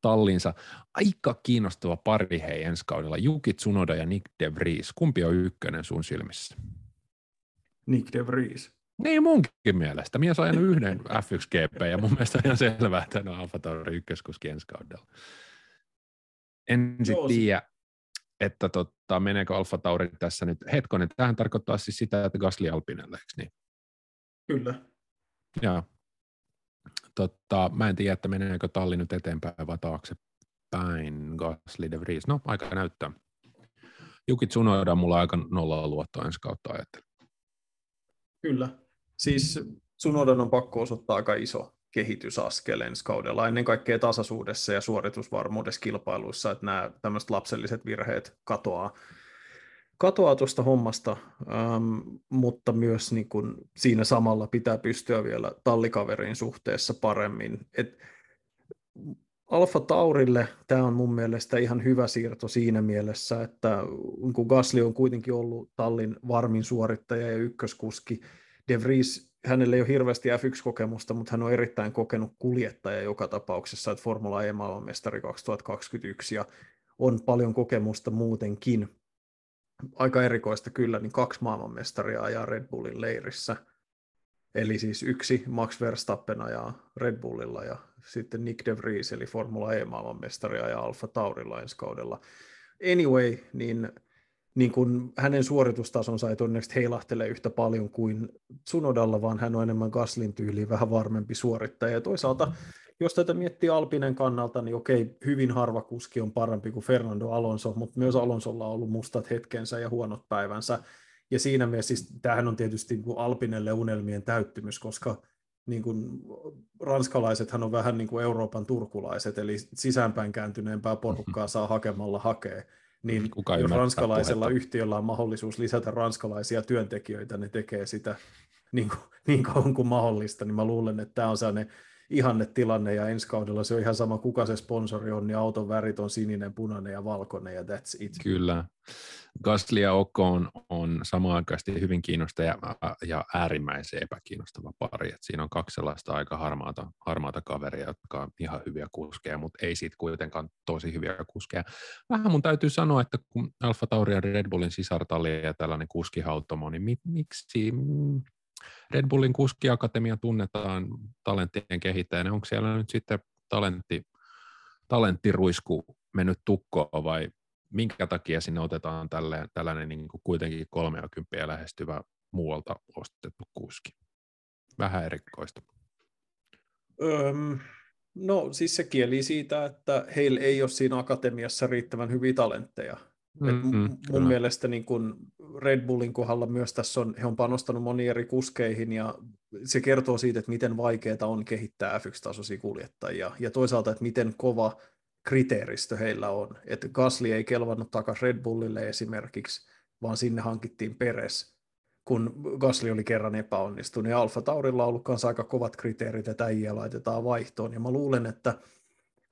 tallinsa. Aika kiinnostava pari hei ensi kaudella. Juki Tsunoda ja Nick De Vries. Kumpi on ykkönen sun silmissä?
Nick De Vries.
Niin munkin mielestä. Mies on ajanut yhden F1 GP ja mun mielestä on ihan selvää, että hän on Alfa Tauri ykköskuski ensi kaudella. En sitten tiedä, että totta, meneekö Alfa Tauri tässä nyt. Hetkonen, tähän tarkoittaa siis sitä, että Gasly Alpinelle, eikö niin?
Kyllä.
Joo. Totta, mä en tiedä, että meneekö talli nyt eteenpäin vai taaksepäin. Gasly de Vries. No, aika näyttää. Juki Tsunoda on mulla aika nolla luottoa ensi kautta ajattelin.
Kyllä. Siis Tsunodan on pakko osoittaa aika iso kehitysaskel ensi kaudella, ennen kaikkea tasaisuudessa ja suoritusvarmuudessa kilpailuissa, että nämä tämmöiset lapselliset virheet katoaa, katoaa tuosta hommasta, ähm, mutta myös niin kun siinä samalla pitää pystyä vielä tallikaverin suhteessa paremmin. Et Alfa Taurille tämä on mun mielestä ihan hyvä siirto siinä mielessä, että kun Gasly on kuitenkin ollut tallin varmin suorittaja ja ykköskuski, De Vries, hänellä ei ole hirveästi F1-kokemusta, mutta hän on erittäin kokenut kuljettaja joka tapauksessa, että Formula E maailmanmestari 2021 ja on paljon kokemusta muutenkin. Aika erikoista kyllä, niin kaksi maailmanmestaria ajaa Red Bullin leirissä – Eli siis yksi Max Verstappen ajaa Red Bullilla ja sitten Nick De Vries, eli Formula E-maailmanmestari ja Alfa Taurilla ensi kaudella. Anyway, niin, niin kun hänen suoritustasonsa ei todennäköisesti heilahtele yhtä paljon kuin Tsunodalla, vaan hän on enemmän Gaslin tyyliin vähän varmempi suorittaja. Ja toisaalta, jos tätä miettii Alpinen kannalta, niin okei, hyvin harva kuski on parempi kuin Fernando Alonso, mutta myös Alonsolla on ollut mustat hetkensä ja huonot päivänsä ja siinä mielessä siis, tämähän on tietysti niin kuin Alpinelle unelmien täyttymys, koska niin kuin, ranskalaisethan on vähän niin kuin Euroopan turkulaiset, eli sisäänpäin kääntyneempää porukkaa saa hakemalla hakea. Niin Kuka jos ranskalaisella puhetta. yhtiöllä on mahdollisuus lisätä ranskalaisia työntekijöitä, ne tekee sitä niin, kuin, niin kauan kuin mahdollista, niin mä luulen, että tämä on sellainen ihanne tilanne ja ensi kaudella se on ihan sama, kuka se sponsori on, niin auton värit on sininen, punainen ja valkoinen ja that's it.
Kyllä. Gasly ja Ocon on samaan hyvin kiinnostava ja, ja äärimmäisen epäkiinnostava pari. Et siinä on kaksi sellaista aika harmaata, harmaata kaveria, jotka on ihan hyviä kuskeja, mutta ei siitä kuitenkaan tosi hyviä kuskeja. Vähän mun täytyy sanoa, että kun Alfa Tauri ja Red Bullin sisartalli ja tällainen kuskihautomo, niin mi, miksi Red Bullin kuskiakatemia tunnetaan talenttien kehittäjänä. Onko siellä nyt sitten talentti, talenttiruisku mennyt tukkoon vai minkä takia sinne otetaan tällainen, tällainen niin kuin kuitenkin 30 lähestyvä muualta ostettu kuski? Vähän erikoista.
Öm, no siis se kieli siitä, että heillä ei ole siinä akatemiassa riittävän hyviä talentteja. Mm-hmm, mun kyllä. mielestä niin kun Red Bullin kohdalla myös tässä on, he on panostanut moniin eri kuskeihin ja se kertoo siitä, että miten vaikeaa on kehittää F1-tasoisia kuljettajia ja toisaalta, että miten kova kriteeristö heillä on. Että Gasly ei kelvannut takaisin Red Bullille esimerkiksi, vaan sinne hankittiin Peres, kun Gasly oli kerran epäonnistunut. Ja Alfa Taurilla on ollut kanssa aika kovat kriteerit, että äijä laitetaan vaihtoon. Ja mä luulen, että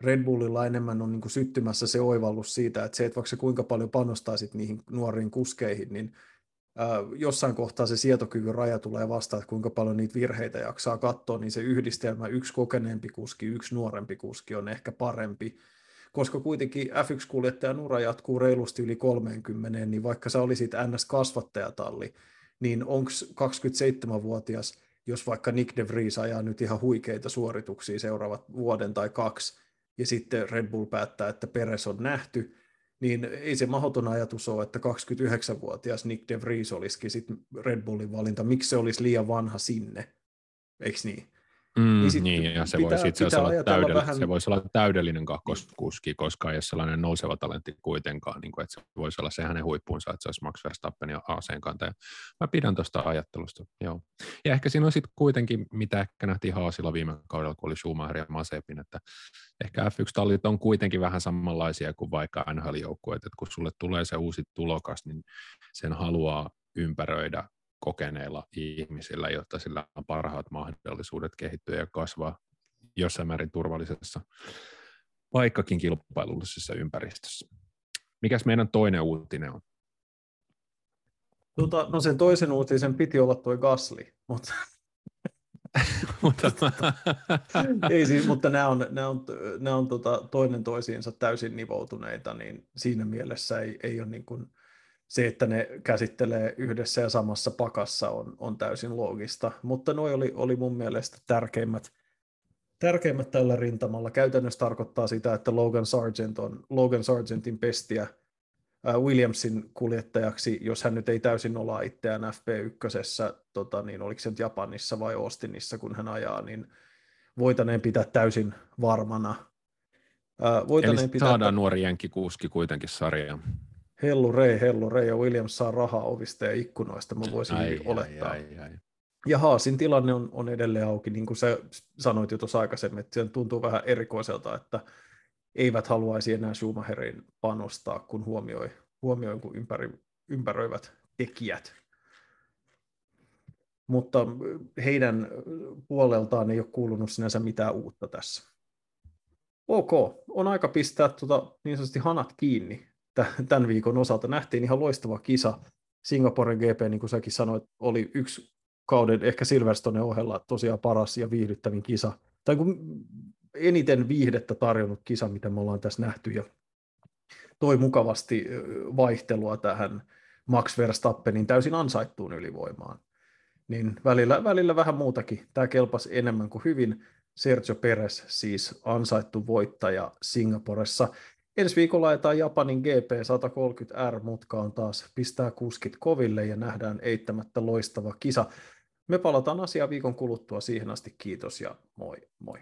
Red Bullilla enemmän on niin kuin syttymässä se oivallus siitä, että se, että vaikka se kuinka paljon panostaisit niihin nuoriin kuskeihin, niin jossain kohtaa se sietokyvyn raja tulee vastaan, että kuinka paljon niitä virheitä jaksaa katsoa, niin se yhdistelmä yksi kokeneempi kuski, yksi nuorempi kuski on ehkä parempi, koska kuitenkin F1-kuljettajan ura jatkuu reilusti yli 30, niin vaikka sä olisit NS-kasvattajatalli, niin onko 27-vuotias, jos vaikka Nick de Vries ajaa nyt ihan huikeita suorituksia seuraavat vuoden tai kaksi, ja sitten Red Bull päättää, että Peres on nähty, niin ei se mahdoton ajatus ole, että 29-vuotias Nick de Vries olisikin sitten Red Bullin valinta. Miksi se olisi liian vanha sinne? Eikö niin?
Mm, niin, niin, ja se pitää, voisi itse asiassa olla, täydell- vähän... se voisi olla täydellinen kakkoskuski, koska ei ole sellainen nouseva talentti kuitenkaan, niin kuin, että se voisi olla se hänen huippuunsa, että se olisi Max Verstappen ja aseen kantaja. Mä pidän tuosta ajattelusta, joo. Ja ehkä siinä on sitten kuitenkin, mitä ehkä nähtiin Haasilla viime kaudella, kun oli Schumacher ja Masepin, että ehkä F1-tallit on kuitenkin vähän samanlaisia kuin vaikka NHL-joukkueet, että kun sulle tulee se uusi tulokas, niin sen haluaa ympäröidä kokeneilla ihmisillä, jotta sillä on parhaat mahdollisuudet kehittyä ja kasvaa jossain määrin turvallisessa vaikkakin kilpailullisessa ympäristössä. Mikäs meidän toinen uutinen on?
Tota, no sen toisen uutisen piti olla tuo Gasli, mutta ei siis, mutta nämä on, nämä on, nämä on tota, toinen toisiinsa täysin nivoutuneita, niin siinä mielessä ei, ei ole niin kuin, se, että ne käsittelee yhdessä ja samassa pakassa on, on täysin loogista, mutta nuo oli, oli mun mielestä tärkeimmät, tärkeimmät tällä rintamalla. Käytännössä tarkoittaa sitä, että Logan Sargent on Logan Sargentin pestiä Williamsin kuljettajaksi, jos hän nyt ei täysin olla itseään FP1, tota, niin oliko se nyt Japanissa vai Austinissa, kun hän ajaa, niin voitaneen pitää täysin varmana.
voitaneen Eli pitää saadaan nuori kuski kuitenkin sarjaan.
Hellu Rei, Hellu Rei ja Williams saa rahaa ovista ja ikkunoista, mä voisin ai, olettaa. Ai, ai, ai. Ja Haasin tilanne on, on edelleen auki, niin kuin sä sanoit jo tuossa aikaisemmin, että se tuntuu vähän erikoiselta, että eivät haluaisi enää Schumacherin panostaa, kun huomioi, huomioi kun ympäri, ympäröivät tekijät. Mutta heidän puoleltaan ei ole kuulunut sinänsä mitään uutta tässä. Ok, on aika pistää tuota niin sanotusti hanat kiinni tämän viikon osalta. Nähtiin ihan loistava kisa. Singaporen GP, niin kuin säkin sanoit, oli yksi kauden ehkä Silverstone ohella tosiaan paras ja viihdyttävin kisa. Tai kun eniten viihdettä tarjonnut kisa, mitä me ollaan tässä nähty. Ja toi mukavasti vaihtelua tähän Max Verstappenin täysin ansaittuun ylivoimaan. Niin välillä, välillä vähän muutakin. Tämä kelpasi enemmän kuin hyvin. Sergio Perez siis ansaittu voittaja Singaporessa. Ensi viikolla ajetaan Japanin GP 130R mutkaan taas, pistää kuskit koville ja nähdään eittämättä loistava kisa. Me palataan asiaan viikon kuluttua. Siihen asti kiitos ja moi moi.